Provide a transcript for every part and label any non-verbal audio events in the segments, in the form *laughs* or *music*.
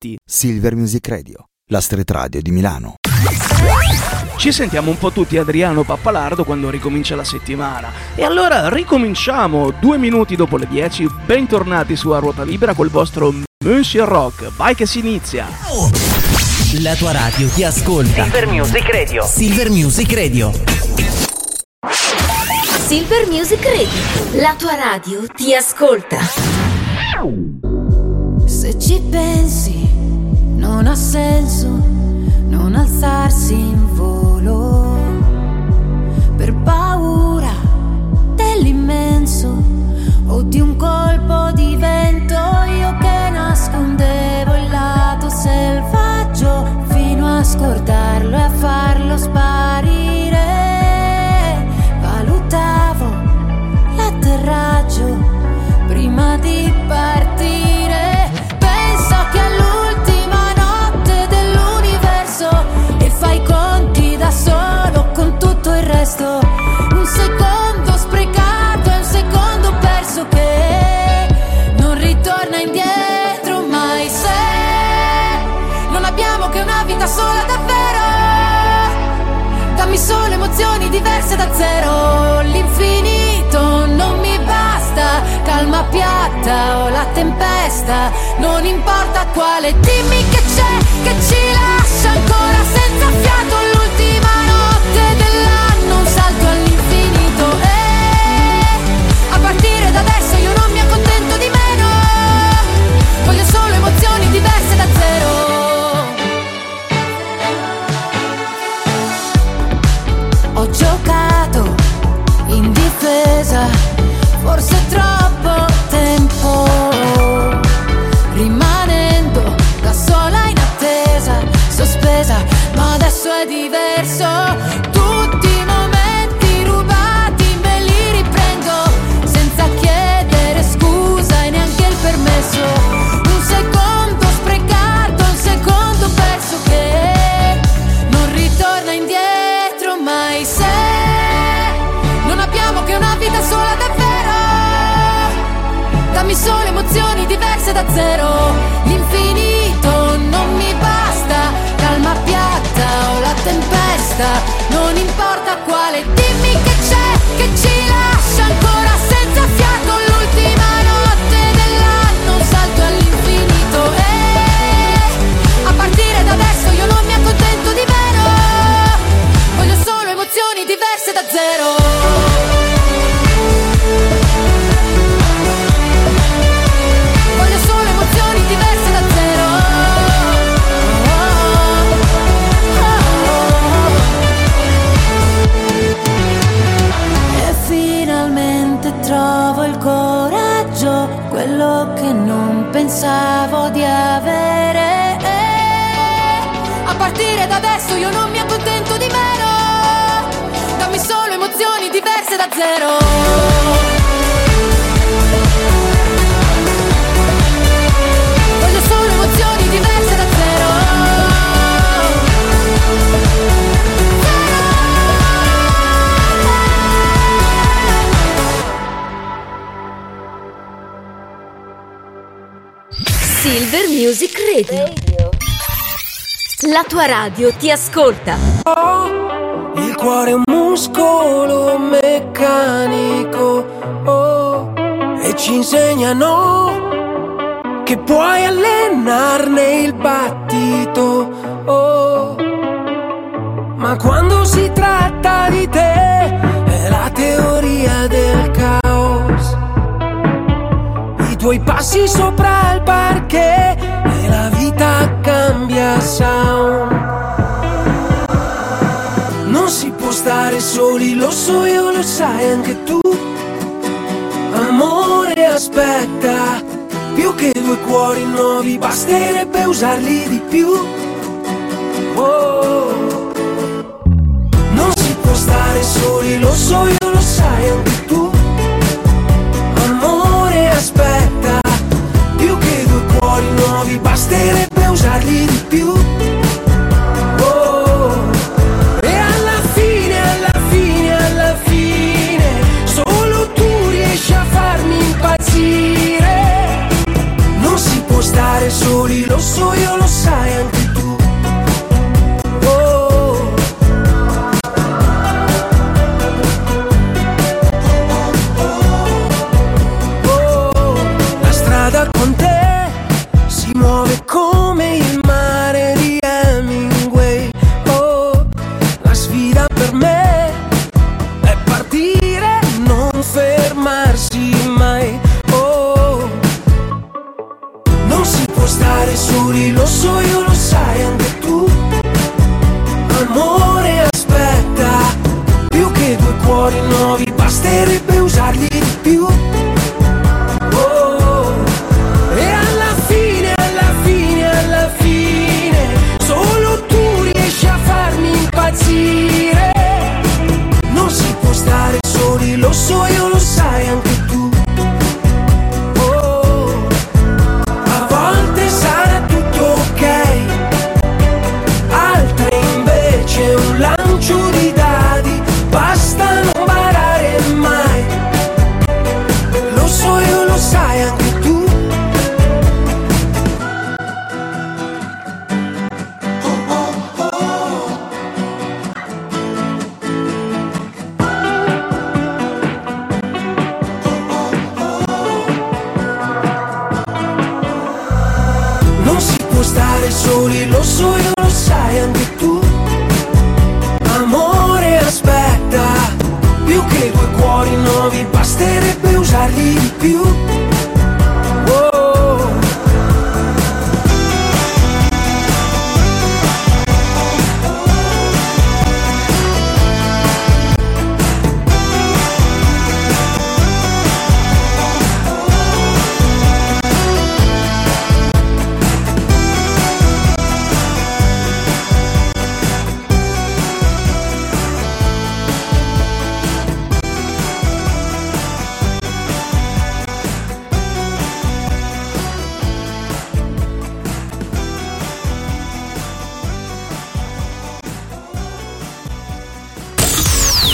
Giletti. Silver Music Radio, la street radio di Milano. Ci sentiamo un po' tutti Adriano Pappalardo quando ricomincia la settimana. E allora ricominciamo due minuti dopo le 10. Bentornati su A Ruota Libera col vostro Monsieur Rock. Vai che si inizia! La tua radio ti ascolta. Silver Music Radio. Silver Music Radio. Silver Music Radio. La tua radio ti ascolta. Se ci pensi, non ha senso non alzarsi in volo per paura dell'immenso o di un colpo di vento. Io che nascondevo il lato selvaggio fino a scordarlo e a farlo sparire. Valutavo l'atterraggio prima di partire. O la tempesta. Non importa quale, dimmi che c'è, che ci lascia ancora senza fiato. Music Radio. La tua radio ti ascolta. Il cuore è un muscolo meccanico oh, e ci insegnano che puoi allenarne il battito. Oh, ma quando si tratta di te è la teoria del caos. Tuoi passi sopra il parquet e la vita cambia sound. Non si può stare soli, lo so io, lo sai anche tu. Amore, aspetta, più che due cuori nuovi, basterebbe usarli di più. Oh. Non si può stare soli, lo so io, lo sai anche tu. Cuori nuovi, basterebbe usarli di più. Oh. E alla fine, alla fine, alla fine, solo tu riesci a farmi impazzire. Non si può stare soli, lo so io,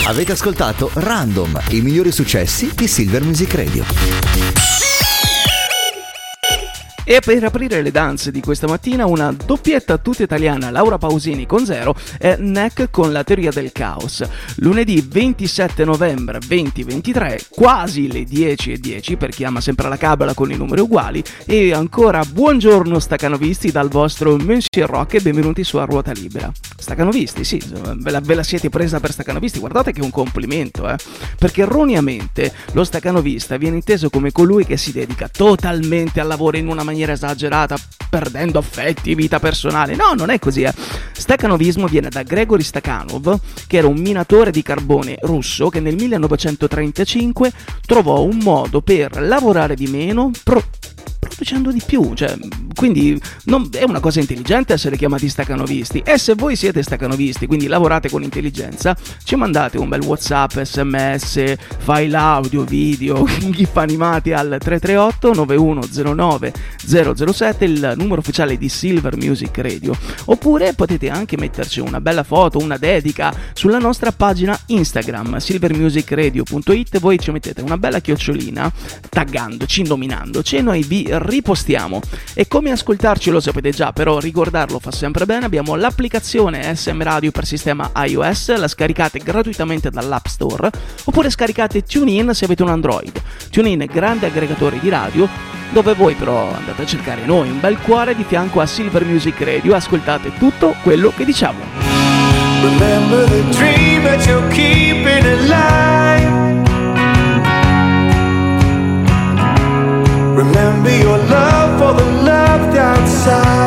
Avete ascoltato Random, i migliori successi di Silver Music Radio. E per aprire le danze di questa mattina una doppietta tutta italiana Laura Pausini con zero e Neck con la teoria del caos. Lunedì 27 novembre 2023, quasi le 10.10 per chi ama sempre la cabala con i numeri uguali e ancora buongiorno staccanovisti dal vostro Monsieur Rock e benvenuti su A Ruota Libera. Staccanovisti, sì, ve la, ve la siete presa per staccanovisti, guardate che è un complimento, eh, perché erroneamente lo staccanovista viene inteso come colui che si dedica totalmente al lavoro in una maniera esagerata, perdendo affetti, vita personale. No, non è così. Eh. Staccanovismo viene da Gregory Stakhanov, che era un minatore di carbone russo che nel 1935 trovò un modo per lavorare di meno, pro- producendo di più. Cioè, quindi non- è una cosa intelligente essere chiamati staccanovisti. E se voi siete staccanovisti, quindi lavorate con intelligenza, ci mandate un bel WhatsApp, sms, file audio, video, *laughs* gif animati al 338 9109 007, il numero ufficiale di Silver Music Radio. Oppure potete anche metterci una bella foto, una dedica sulla nostra pagina Instagram silvermusicradio.it. Voi ci mettete una bella chiocciolina taggandoci, nominandoci e noi vi ripostiamo. E come ascoltarci lo sapete già, però ricordarlo fa sempre bene. Abbiamo l'applicazione SM Radio per sistema iOS, la scaricate gratuitamente dall'App Store, oppure scaricate TuneIn se avete un Android. TuneIn è grande aggregatore di radio dove voi però andate a cercare noi, un bel cuore di fianco a Silver Music Radio, ascoltate tutto quello che diciamo. Remember the dream that you're keeping alive. Remember your love for the loved outside.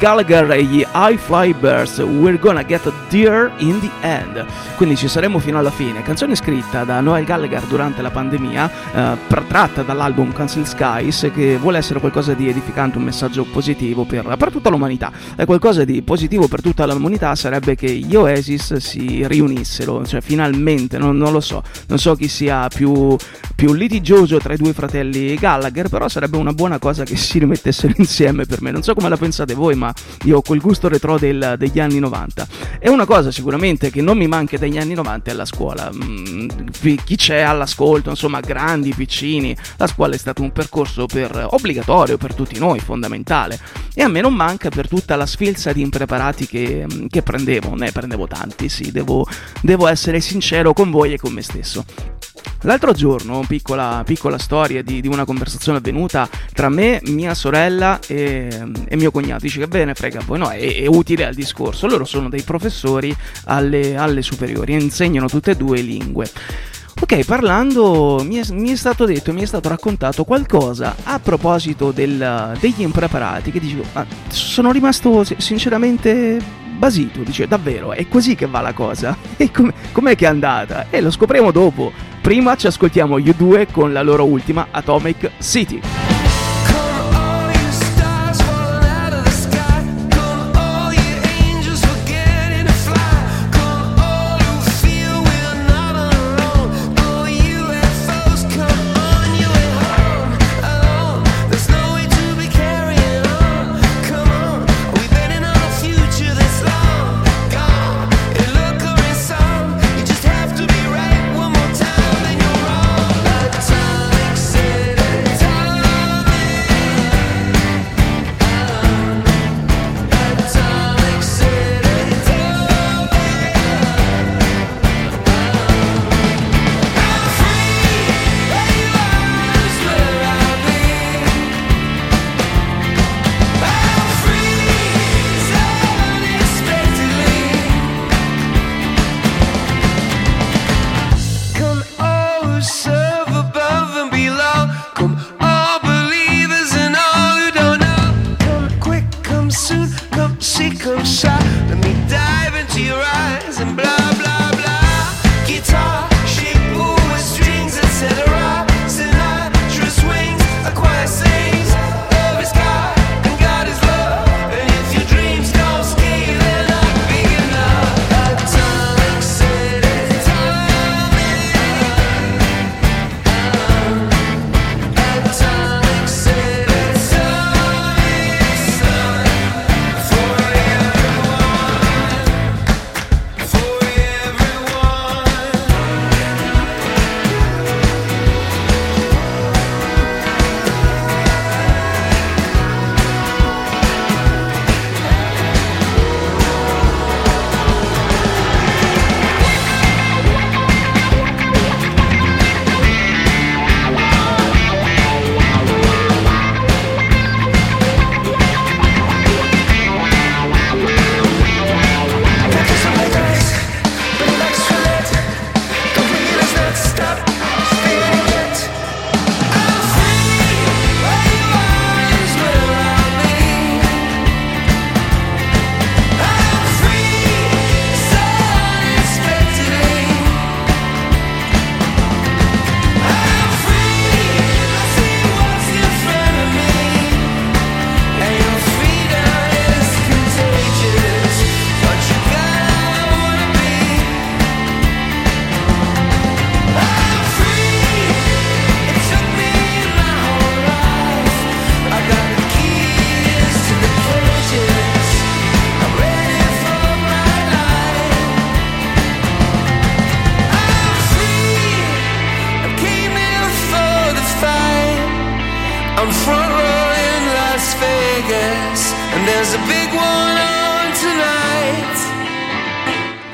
Gallagher e gli High Fly Birds, We're Gonna Get Dear in the End. Quindi ci saremo fino alla fine. Canzone scritta da Noel Gallagher durante la pandemia, eh, tratta dall'album Cancel Skies, che vuole essere qualcosa di edificante, un messaggio positivo per, per tutta l'umanità. E qualcosa di positivo per tutta l'umanità sarebbe che gli Oasis si riunissero, cioè finalmente, non, non lo so, non so chi sia più, più litigioso tra i due fratelli Gallagher, però sarebbe una buona cosa che si rimettessero *laughs* insieme per me. Non so come la pensate voi, ma io ho quel gusto retro del- degli anni 90. E una cosa sicuramente che non mi manca degli anni 90 è la scuola. Mm, chi c'è all'ascolto, insomma, grandi, piccini, la scuola è stato un percorso per- obbligatorio per tutti noi, fondamentale. E a me non manca per tutta la sfilza di impreparati che, che prendevo, ne prendevo tanti, sì, devo, devo essere sincero con voi e con me stesso. L'altro giorno, piccola, piccola storia di, di una conversazione avvenuta tra me, mia sorella e, e mio cognato. Dice che bene, frega, poi no, è, è utile al discorso. Loro sono dei professori alle, alle superiori insegnano tutte e due lingue. Ok, parlando mi è, mi è stato detto, mi è stato raccontato qualcosa a proposito del- degli impreparati che dicevo, ma sono rimasto si- sinceramente basito, dice davvero, è così che va la cosa? *laughs* E com- com'è che è andata? E lo scopriremo dopo. Prima ci ascoltiamo gli due con la loro ultima Atomic City.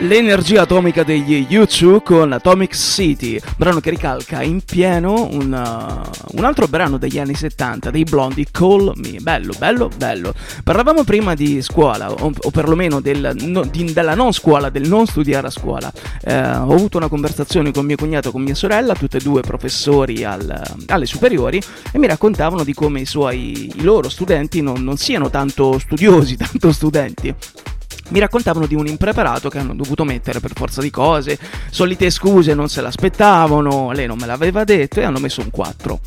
L'energia atomica degli U2 con Atomic City, brano che ricalca in pieno un, uh, un, altro brano degli anni 70 dei Blondi, Call Me. Bello, bello, bello. Parlavamo prima di scuola, o, o perlomeno del, no, di, della non scuola, del non studiare a scuola. Eh, ho avuto una conversazione con mio cognato e con mia sorella, tutte e due professori al, alle superiori, e mi raccontavano di come i, suoi, i loro studenti non, non siano tanto studiosi, *laughs* tanto studenti mi raccontavano di un impreparato che hanno dovuto mettere per forza di cose, solite scuse, non se l'aspettavano, lei non me l'aveva detto e hanno messo un 4.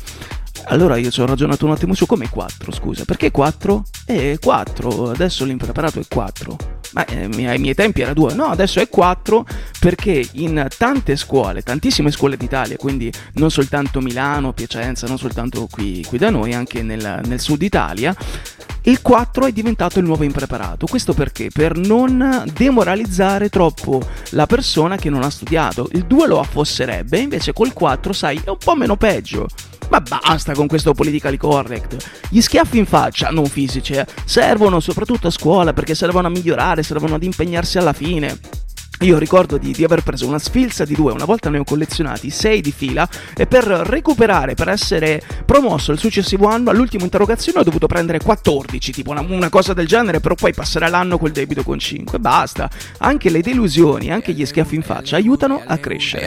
Allora io ci ho ragionato un attimo su come 4, scusa, perché 4? Eh, 4, adesso l'impreparato è 4. Ma eh, ai miei tempi era 2, no, adesso è 4 perché in tante scuole, tantissime scuole d'Italia, quindi non soltanto Milano, Piacenza, non soltanto qui, qui da noi, anche nel, nel sud Italia, il 4 è diventato il nuovo impreparato. Questo perché? Per non demoralizzare troppo la persona che non ha studiato. Il 2 lo affosserebbe, invece col 4, sai, è un po' meno peggio. Ma basta con questo politically correct. Gli schiaffi in faccia, non fisici, eh, servono soprattutto a scuola perché servono a migliorare, servono ad impegnarsi alla fine. Io ricordo di, di, aver preso una sfilza di due, una volta ne ho collezionati sei di fila e per recuperare, per essere promosso il successivo anno, all'ultima interrogazione ho dovuto prendere 14, tipo una, una cosa del genere, però poi passare l'anno col debito con 5. Basta. Anche le delusioni, anche gli schiaffi in faccia aiutano a crescere.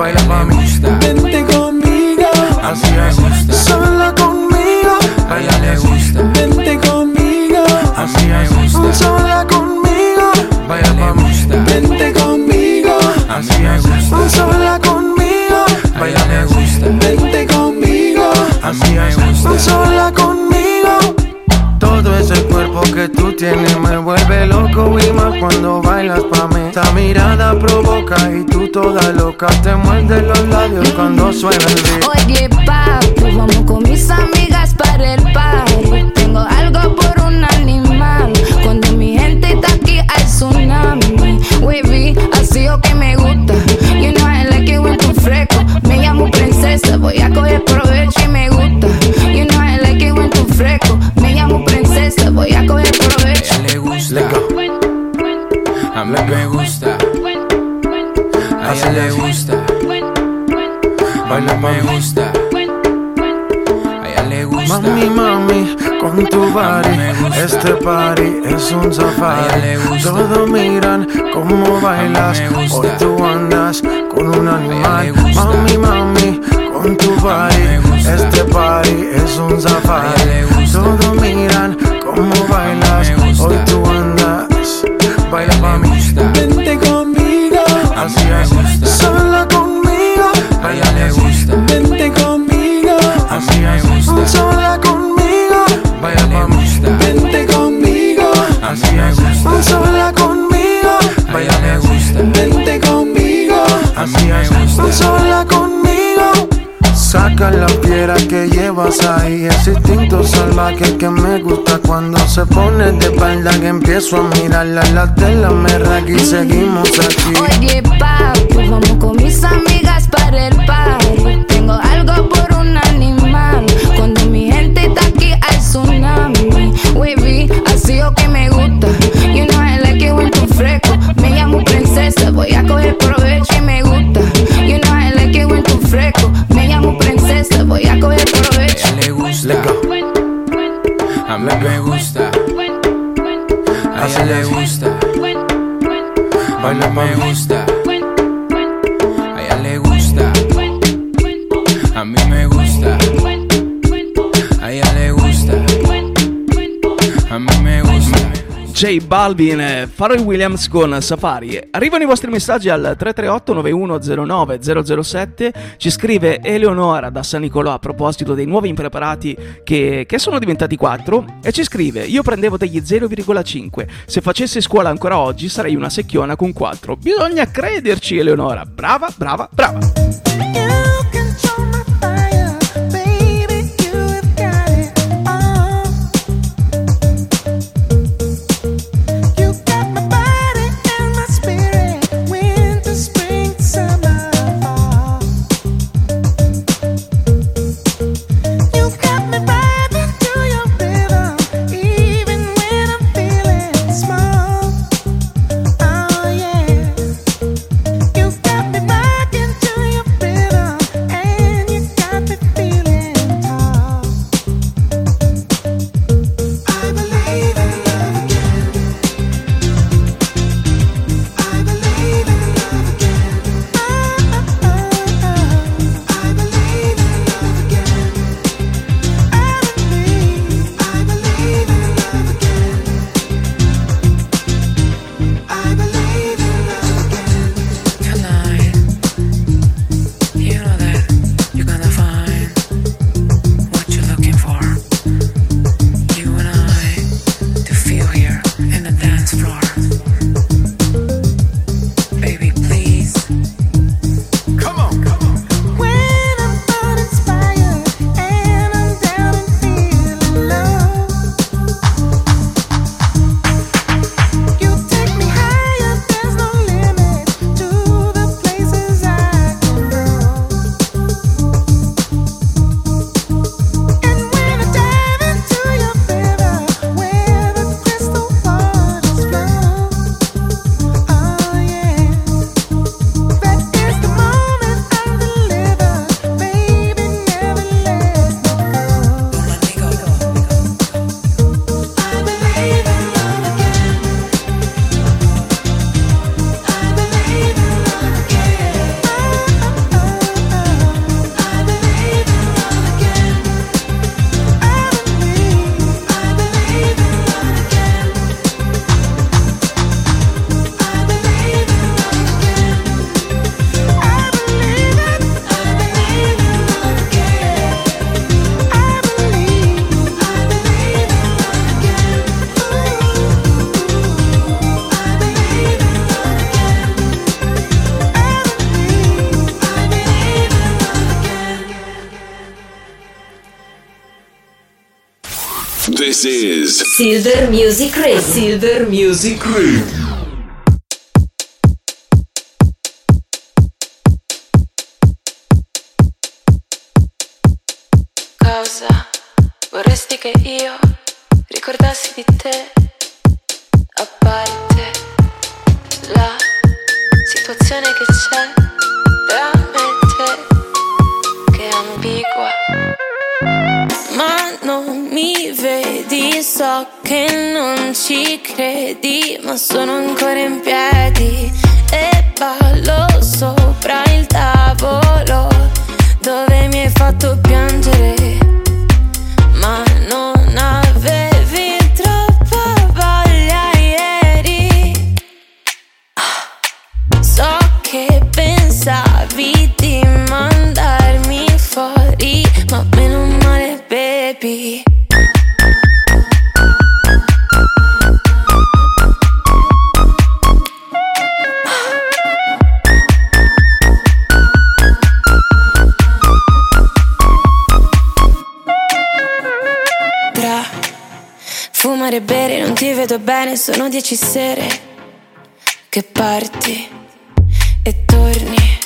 Baila mami, vente conmigo, así es, sola conmigo. A ella le gusta. Vente conmigo, Así es. sola conmigo. Baila me gusta. Vente conmigo, Así es. sola conmigo. A ella le gusta. Vente conmigo, Así es. sola conmigo. Ese cuerpo que tú tienes me vuelve loco y más cuando bailas pa' mí. Esta mirada provoca y tú toda loca te muerde los labios cuando suena el beat. Oye, papi, vamos con mis amigas para el party. Tengo algo por un animal. Cuando mi gente está aquí, hay tsunami. Baila me gusta. A ella le gusta. Mami, mami, con tu body, este party es un safari. Todos miran cómo bailas, hoy tú andas con un animal. Mami, mami, con tu body, este party es un safari. Todos miran cómo bailas, hoy tú andas. Baila mami, vente conmigo, así es, Vente conmigo, A mí me gusta. sola conmigo. Baila me gusta. Vente conmigo, A mí me gusta. sola conmigo. A ella le gusta. Vente conmigo, A mí me gusta. sola conmigo. Saca la piedra que llevas ahí, ese instinto salvaje que me gusta cuando se pone de espalda que empiezo a mirarla, la tela me raga y seguimos aquí. Oye, papi, vamos con mis amigas para el party. Tengo algo por un animal. Cuando mi gente está aquí, hay tsunami. Wavy, así o que me gusta. You know I like it when tú fresco. Me llamo princesa, voy a coger provecho y me gusta. You know I like it when tú fresco. Me llamo princesa, voy a coger A provecho. ella le gusta. A mí me gusta. A ella le gusta. Baila me gusta. A mí me gusta. A ella le gusta. A mí me gusta. J Balvin e Williams con Safari. Arrivano i vostri messaggi al 338 9109 007. Ci scrive Eleonora da San Nicolò a proposito dei nuovi impreparati che, che sono diventati 4 e ci scrive Io prendevo degli 0,5. Se facessi scuola ancora oggi sarei una secchiona con 4. Bisogna crederci Eleonora. Brava, brava, brava. Silver Music Radio. Silver Music Radio. Che non ci credi, ma sono ancora in piedi e ballo sopra il tavolo dove mi hai fatto piangere. Ma non avevi vedo bene, sono dieci sere che parti e torni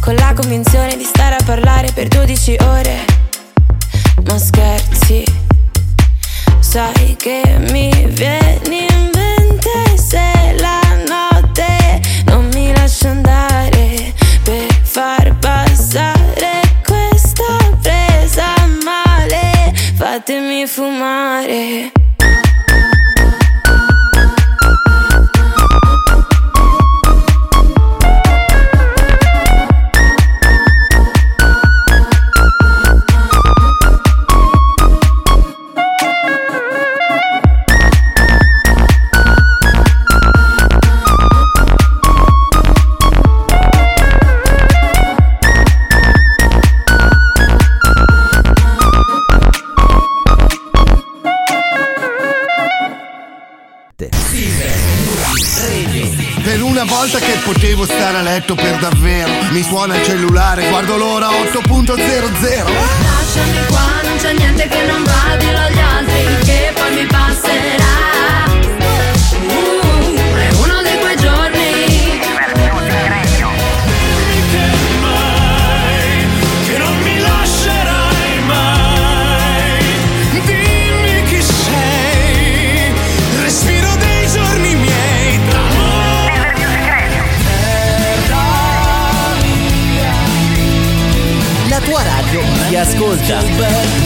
con la convinzione di stare a parlare per 12 ore. Ma scherzi, sai che mi vieni in mente se la notte non mi lascia andare per far passare questa presa male. Fatemi fumare. Potevo stare a letto per davvero Mi suona il cellulare, guardo l'ora 8.00 Lasciami qua, non c'è niente che non va, dillo agli altri che poi mi passerà. Ascolta.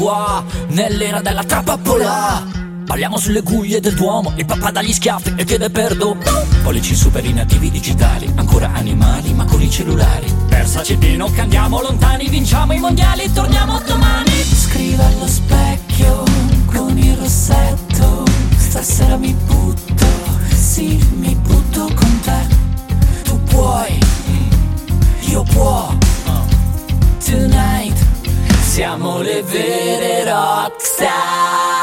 Toi Nell'era della trappapola Parliamo sulle guglie del Duomo, il papà dagli schiaffi e chiede perdono. Pollici super inattivi digitali, ancora animali ma con i cellulari. Persaci pieno che andiamo lontani, vinciamo i mondiali, torniamo domani. Scriva allo specchio con il rossetto, stasera mi butto, sì mi butto con te. Tu puoi, io può, tonight siamo le vere rockstar.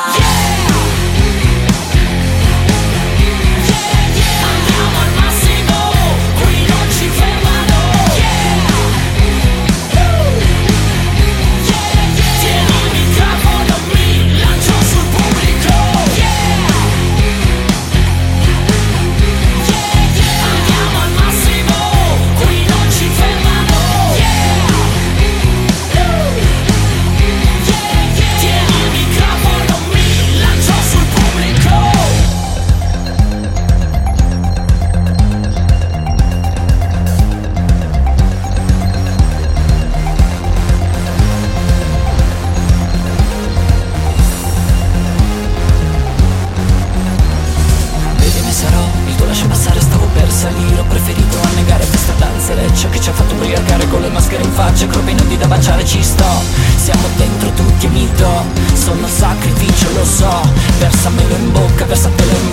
Ubriacare con le maschere in faccia Corpi nudi da baciare ci sto. Siamo dentro tutti e mi do Sono sacrificio lo so. Versamelo in bocca, versatelo in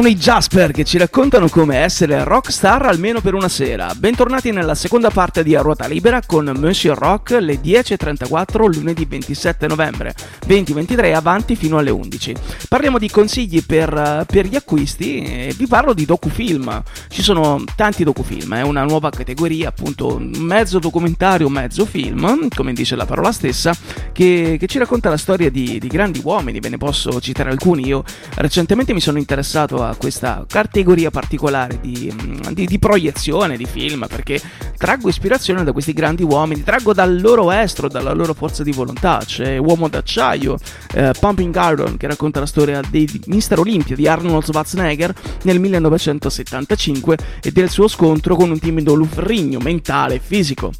Erano i Jasper che ci raccontano come essere rockstar almeno per una sera. Bentornati nella seconda parte di A Ruota Libera con Monsieur Rock le 10.34 lunedì 27 novembre 2023 avanti fino alle 11. Parliamo di consigli per, eh, per gli acquisti e vi parlo di docufilm. Ci sono tanti docufilm, è una nuova categoria appunto mezzo documentario, mezzo film, come dice la parola stessa, che, che ci racconta la storia di, di grandi uomini, ve ne posso citare alcuni. Io recentemente mi sono interessato a questa categoria particolare di, mm, di, di proiezione di film, perché traggo ispirazione da questi grandi uomini, traggo dal loro estro, dalla loro forza di volontà. C'è Uomo d'acciaio, eh, Pumping Iron, che racconta la storia di Mr. Olympia di Arnold Schwarzenegger nel 1975 e del suo scontro con un timido luferrigno mentale e fisico.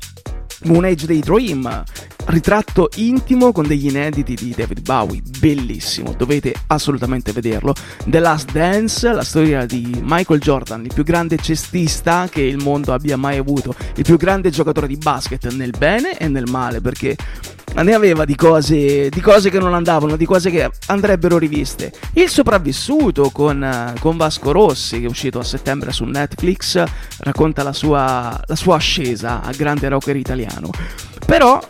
Moon Age Daydream, ritratto intimo con degli inediti di David Bowie, bellissimo, dovete assolutamente vederlo. The Last Dance, la storia di Michael Jordan, il più grande cestista che il mondo abbia mai avuto, il più grande giocatore di basket nel bene e nel male, perché ne aveva di cose, di cose che non andavano, di cose che andrebbero riviste. Il sopravvissuto con, con Vasco Rossi, che è uscito a settembre su Netflix, racconta la sua, la sua ascesa a grande rocker italiano. Però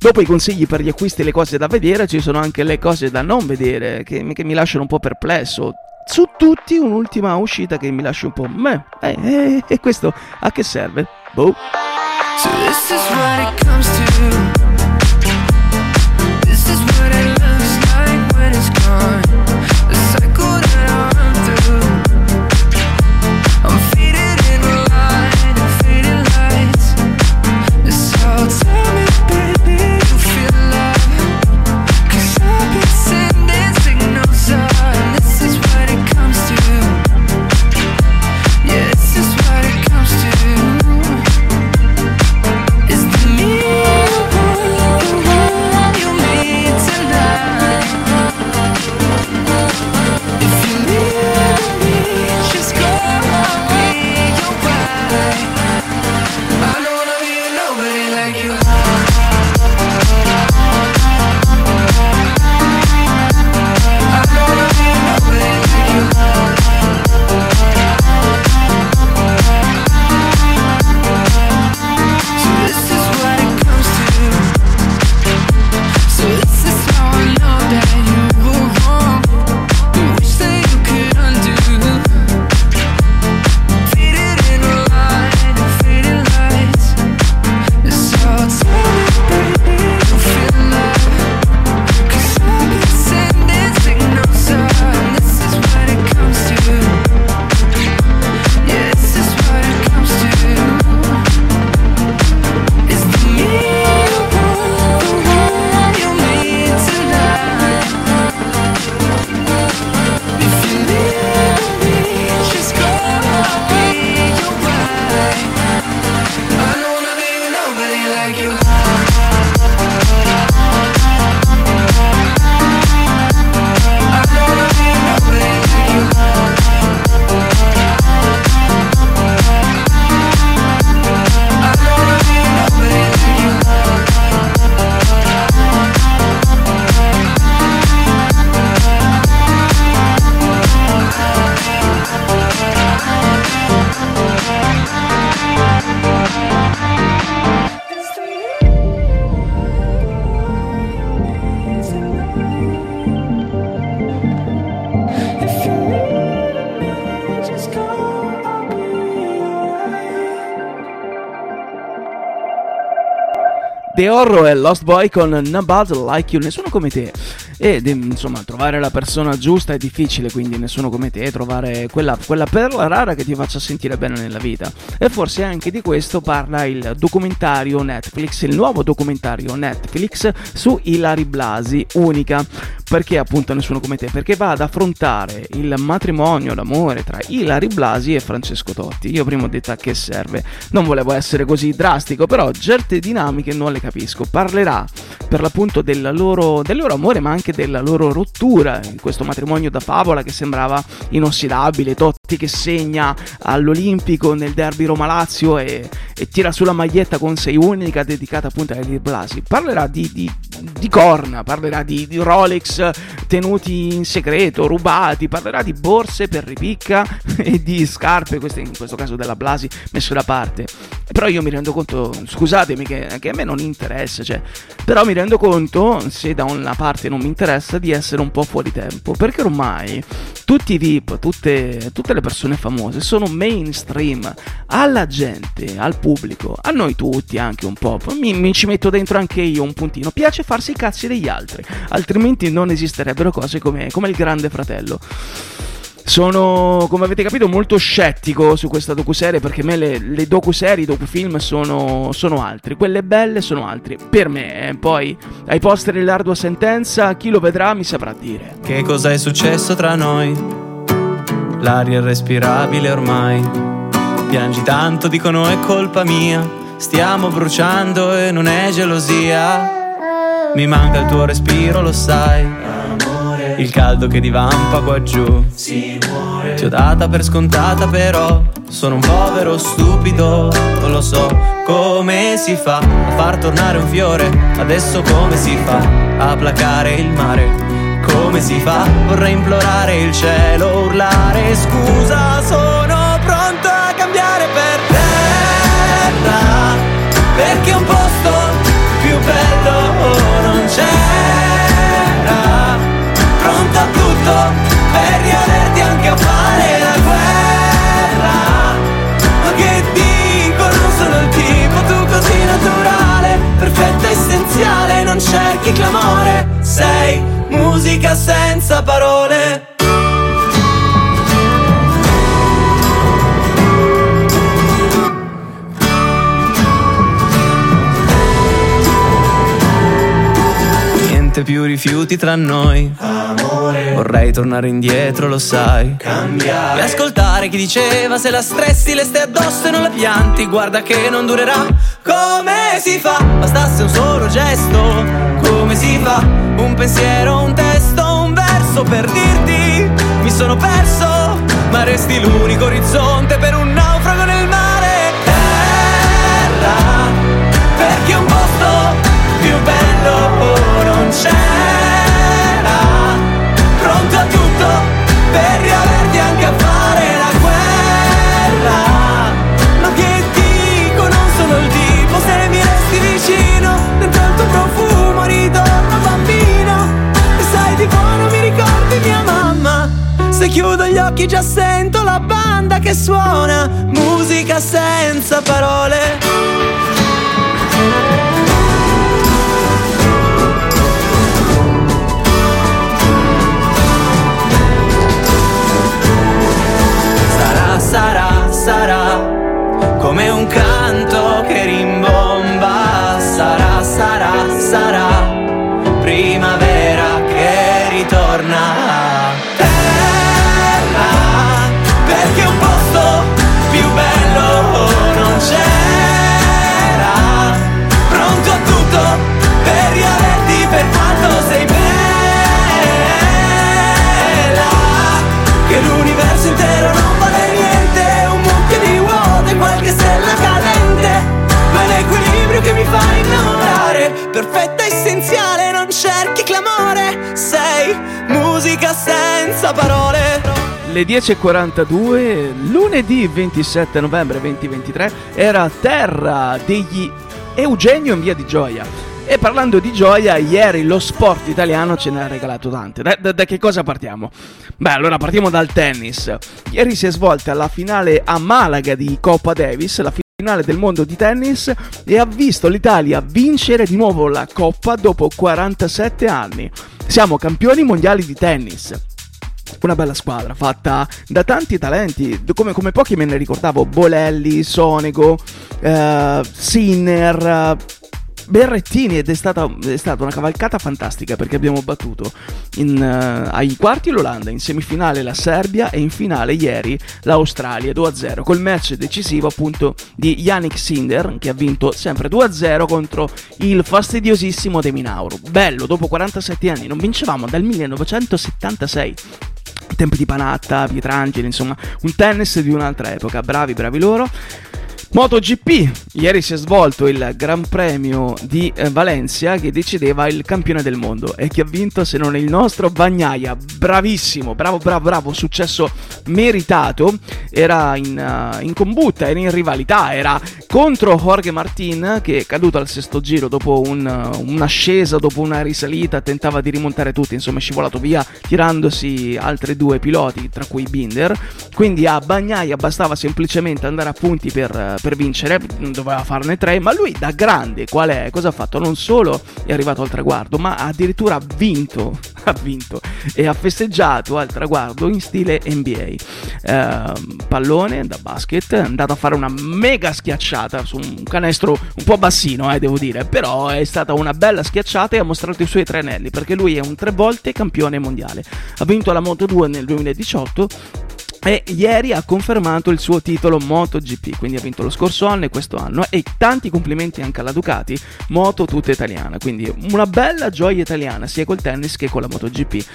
Dopo i consigli per gli acquisti e le cose da vedere, ci sono anche le cose da non vedere, che, che mi lasciano un po' perplesso. Su tutti un'ultima uscita che mi lascia un po'... Meh, eh, eh, e questo a che serve? Boh. So The Horror e Lost Boy con Nobody Like You, nessuno come te. E insomma, trovare la persona giusta è difficile, quindi nessuno come te, trovare quella, quella perla rara che ti faccia sentire bene nella vita. E forse anche di questo parla il documentario Netflix, il nuovo documentario Netflix su Ilari Blasi, unica. Perché appunto nessuno come te? Perché va ad affrontare il matrimonio, l'amore tra Ilari Blasi e Francesco Totti. Io prima ho detto a che serve. Non volevo essere così drastico, però certe dinamiche non le capisco. Parlerà per l'appunto loro, del loro amore, ma anche della loro rottura in questo matrimonio da favola che sembrava inossidabile. Totti che segna all'Olimpico nel derby Roma-Lazio e, e tira sulla maglietta con sei unica dedicata appunto a Ilari Blasi. Parlerà di, di, di corna, parlerà di, di Rolex tenuti in segreto, rubati, parlerà di borse per ripicca *laughs* e di scarpe, queste in questo caso della Blasi, messe da parte. Però io mi rendo conto, scusatemi che, che a me non interessa, cioè, però mi rendo conto, se da una parte non mi interessa, di essere un po' fuori tempo, perché ormai tutti i VIP, tutte, tutte le persone famose sono mainstream, alla gente, al pubblico, a noi tutti anche un po', mi, mi ci metto dentro anche io un puntino, piace farsi i cazzi degli altri, altrimenti non esisterebbero cose come, come il grande fratello. Sono, come avete capito, molto scettico su questa docuserie perché a me le, le docuserie, i docufilm sono, sono altri. Quelle belle sono altri. Per me, eh. poi ai poster dell'ardua sentenza, chi lo vedrà mi saprà dire. Che cosa è successo tra noi? L'aria è respirabile ormai. Piangi tanto, dicono è colpa mia. Stiamo bruciando e non è gelosia. Mi manca il tuo respiro, lo sai. Il caldo che divampa qua giù. Ti ho data per scontata, però. Sono un povero stupido, non lo so come si fa a far tornare un fiore. Adesso come si fa a placare il mare? Come si fa? Vorrei implorare il cielo, urlare scusa, sono cerchi clamore, sei musica senza parole. Niente più rifiuti tra noi. Vorrei tornare indietro, lo sai. Cambiare. E ascoltare chi diceva se la stressi le stai addosso e non la pianti. Guarda che non durerà. Come si fa? Bastasse un solo gesto. Come si fa? Un pensiero, un testo, un verso per dirti. Mi sono perso, ma resti l'unico orizzonte per un naufrago nel mare. Terra, perché un posto più bello non c'era Chiudo gli occhi già sento la banda che suona Musica senza parole Le 10.42, lunedì 27 novembre 2023, era Terra degli Eugenio in via di Gioia. E parlando di gioia, ieri lo sport italiano ce ne ha regalato tante. Da, da- da che cosa partiamo? Beh, allora partiamo dal tennis. Ieri si è svolta la finale a Malaga di Coppa Davis, la finale del mondo di tennis, e ha visto l'Italia vincere di nuovo la Coppa dopo 47 anni. Siamo campioni mondiali di tennis. Una bella squadra fatta da tanti talenti, come, come pochi me ne ricordavo, Bolelli, Sonego, eh, Sinner, Berrettini ed è stata, è stata una cavalcata fantastica perché abbiamo battuto in, eh, ai quarti l'Olanda, in semifinale la Serbia e in finale ieri l'Australia 2-0 col match decisivo appunto di Yannick Sinder che ha vinto sempre 2-0 contro il fastidiosissimo De Minauro. Bello, dopo 47 anni non vincevamo dal 1976 i tempi di Panatta, Pietrangeli, insomma, un tennis di un'altra epoca. Bravi, bravi loro. MotoGP, ieri si è svolto il Gran Premio di eh, Valencia che decideva il campione del mondo. E chi ha vinto se non il nostro Bagnaia, bravissimo, bravo bravo bravo, successo meritato, era in, eh, in combutta, era in rivalità, era contro Jorge Martin che è caduto al sesto giro dopo un, eh, un'ascesa, dopo una risalita, tentava di rimontare tutti, insomma è scivolato via tirandosi altri due piloti, tra cui Binder, quindi a Bagnaia bastava semplicemente andare a punti per, per vincere, doveva farne tre, ma lui da grande qual è? Cosa ha fatto? Non solo è arrivato al traguardo, ma addirittura ha vinto, *laughs* ha vinto e ha festeggiato al traguardo in stile NBA. Ehm, pallone da basket, è andato a fare una mega schiacciata su un canestro un po' bassino, eh, devo dire, però è stata una bella schiacciata e ha mostrato i suoi tre anelli, perché lui è un tre volte campione mondiale. Ha vinto la Moto 2 nel 2018 e ieri ha confermato il suo titolo MotoGP, quindi ha vinto lo scorso anno e questo anno. E tanti complimenti anche alla Ducati, moto tutta italiana, quindi una bella gioia italiana sia col tennis che con la MotoGP.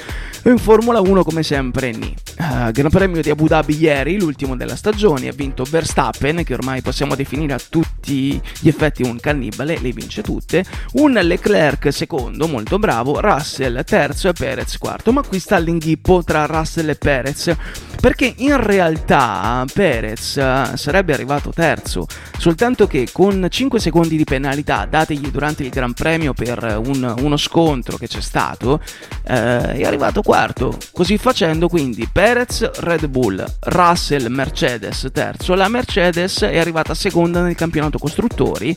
In Formula 1 come sempre Ni. Uh, Gran Premio di Abu Dhabi ieri, l'ultimo della stagione, ha vinto Verstappen, che ormai possiamo definire a tutti gli effetti un cannibale, le vince tutte, un Leclerc secondo, molto bravo, Russell terzo e Perez quarto, ma qui sta l'inghippo tra Russell e Perez, perché in realtà Perez eh, sarebbe arrivato terzo, soltanto che con 5 secondi di penalità dategli durante il Gran Premio per un- uno scontro che c'è stato, eh, è arrivato quarto. Così facendo, quindi Perez Red Bull, Russell Mercedes terzo, la Mercedes è arrivata seconda nel campionato costruttori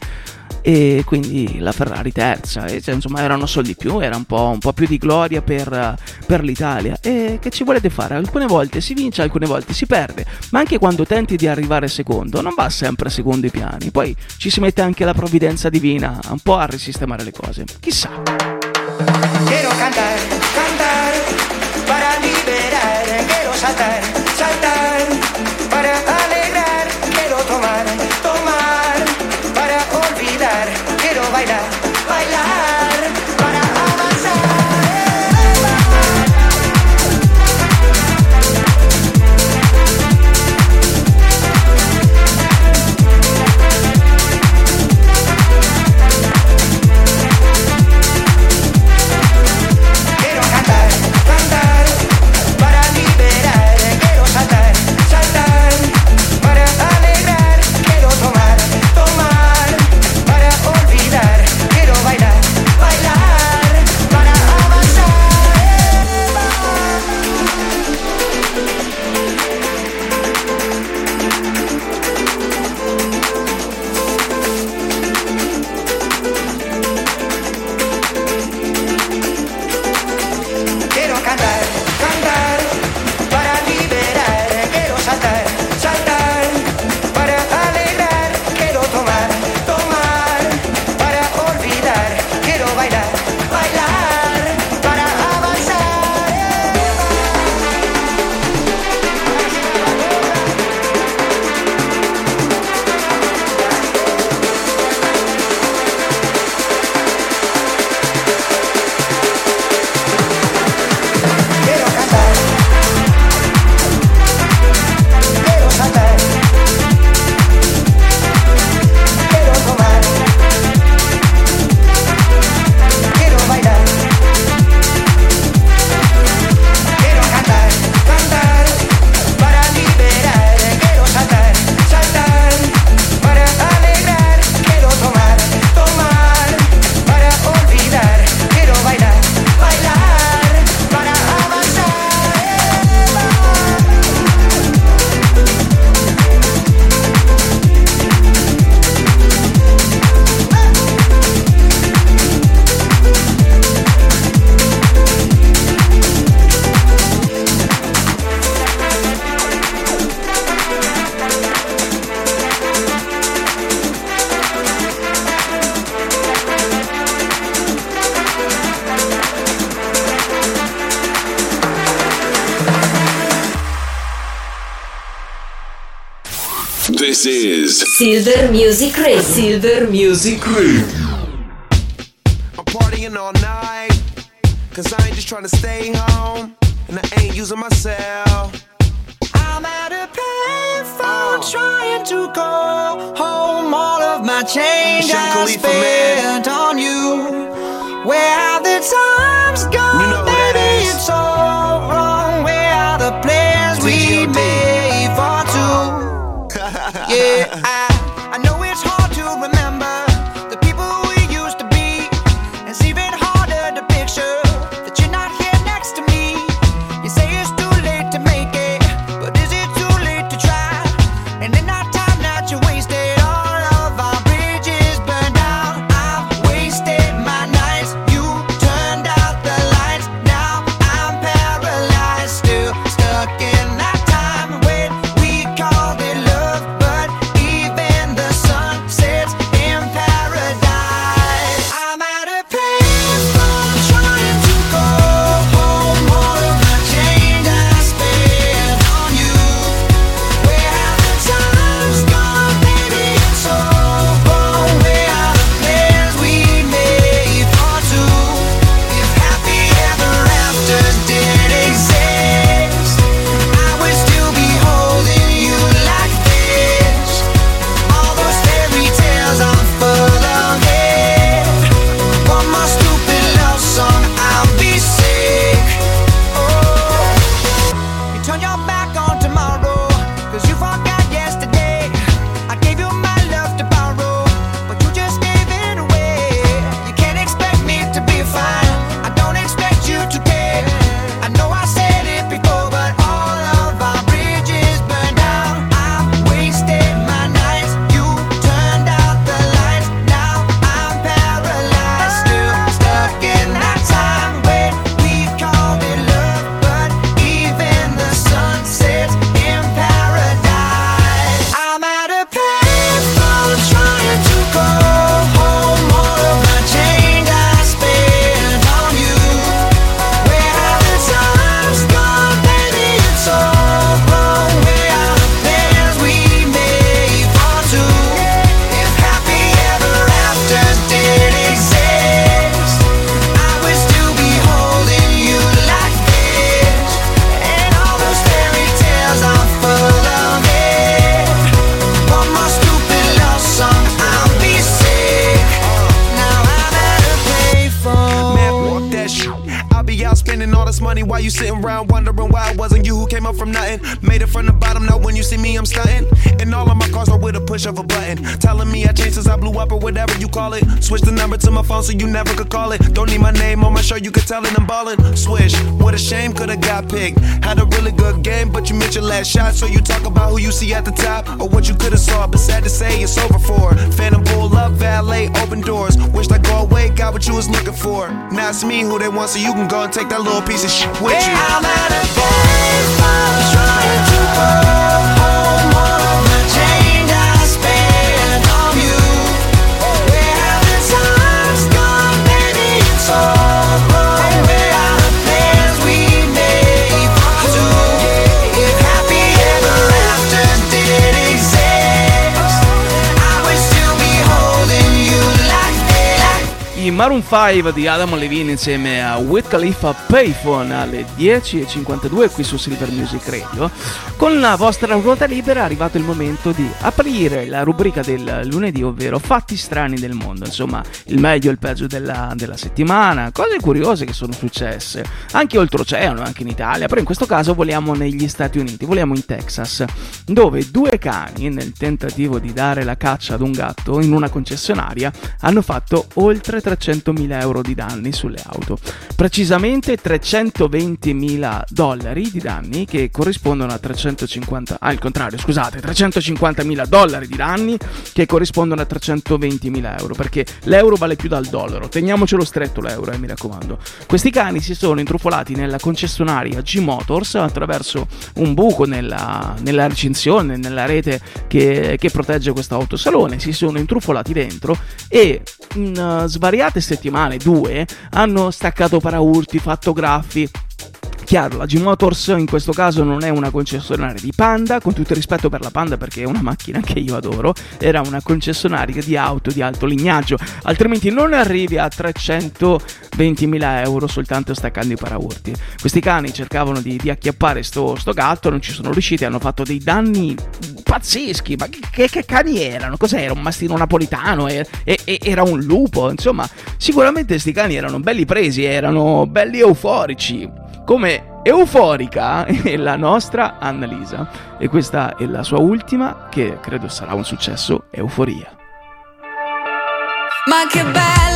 e quindi la Ferrari terza e cioè, insomma erano soldi più era un po', un po' più di gloria per, per l'Italia. E che ci volete fare? Alcune volte si vince alcune volte si perde ma anche quando tenti di arrivare secondo non va sempre secondo i piani. Poi ci si mette anche la provvidenza divina un po' a risistemare le cose. Chissà. Quiero cantar, cantar para liberar. Quiero saltar, saltar para Silver Music Radio. Silver Music I'm so you never could call it. Don't need my name on my show, you could tell it I'm ballin'. Swish, what a shame, could've got picked. Had a really good game, but you missed your last shot. So you talk about who you see at the top or what you could've saw. But sad to say, it's over for. Phantom pull up, valet, open doors. Wished I go away, got what you was looking for. Now it's me who they want, so you can go and take that little piece of shit with you. I'm at a baseball trying to go Maroon 5 di Adam Levine insieme a Wiz Khalifa Payphone alle 10.52 qui su Silver Music Radio. Con la vostra ruota libera è arrivato il momento di aprire la rubrica del lunedì, ovvero fatti strani del mondo. Insomma, il meglio e il peggio della, della settimana, cose curiose che sono successe, anche oltreoceano, anche in Italia, però in questo caso vogliamo negli Stati Uniti, vogliamo in Texas, dove due cani, nel tentativo di dare la caccia ad un gatto in una concessionaria, hanno fatto oltre 300.000 euro di danni sulle auto. Precisamente 320.000 dollari di danni che corrispondono a 350... Ah, il contrario, scusate, 350.000 dollari di danni che corrispondono a 320.000 euro, perché l'euro vale più dal dollaro. Teniamocelo stretto l'euro, eh, mi raccomando. Questi cani si sono intrufolati nella concessionaria G Motors attraverso un buco nella, nella recinzione, nella rete che, che protegge questo autosalone, si sono intrufolati dentro e in uh, svariate settimane, due, hanno staccato paraurti, fatto graffi, Chiaro, la G Motors in questo caso non è una concessionaria di Panda, con tutto il rispetto per la Panda perché è una macchina che io adoro, era una concessionaria di auto di alto lignaggio, altrimenti non arrivi a 320.000 euro soltanto staccando i paraurti. Questi cani cercavano di, di acchiappare sto, sto gatto, non ci sono riusciti, hanno fatto dei danni pazzeschi, ma che, che- cani erano? Cos'era? Un mastino napolitano? E- e- e- era un lupo? Insomma, sicuramente questi cani erano belli presi, erano belli euforici come euforica *laughs* è la nostra Annalisa e questa è la sua ultima che credo sarà un successo, Euforia. Ma che bella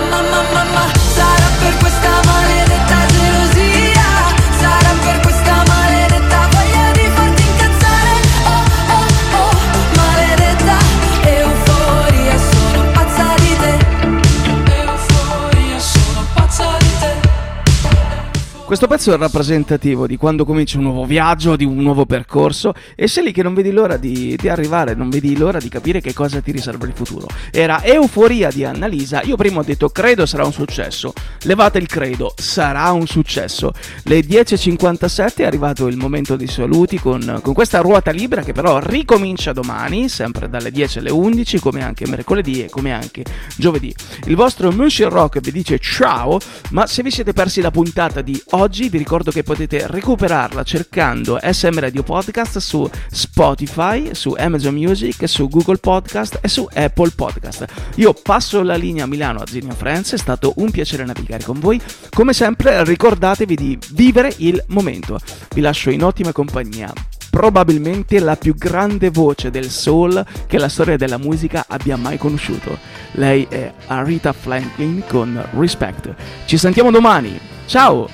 my, my, my, my, my. Questo pezzo è rappresentativo di quando comincia un nuovo viaggio, di un nuovo percorso e sei lì che non vedi l'ora di, di arrivare, non vedi l'ora di capire che cosa ti riserva il futuro. Era Euforia di Annalisa, io prima ho detto credo sarà un successo, levate il credo, sarà un successo. Le 10.57 è arrivato il momento dei saluti con, con questa ruota libera che però ricomincia domani, sempre dalle 10 alle 11, come anche mercoledì e come anche giovedì. Il vostro Monsieur Rock vi dice ciao, ma se vi siete persi la puntata di oggi vi ricordo che potete recuperarla cercando SM Radio Podcast su Spotify, su Amazon Music, su Google Podcast e su Apple Podcast. Io passo la linea a Milano a Zinio Friends, è stato un piacere navigare con voi. Come sempre ricordatevi di vivere il momento. Vi lascio in ottima compagnia probabilmente la più grande voce del soul che la storia della musica abbia mai conosciuto. Lei è Arita Franklin con Respect. Ci sentiamo domani. Ciao!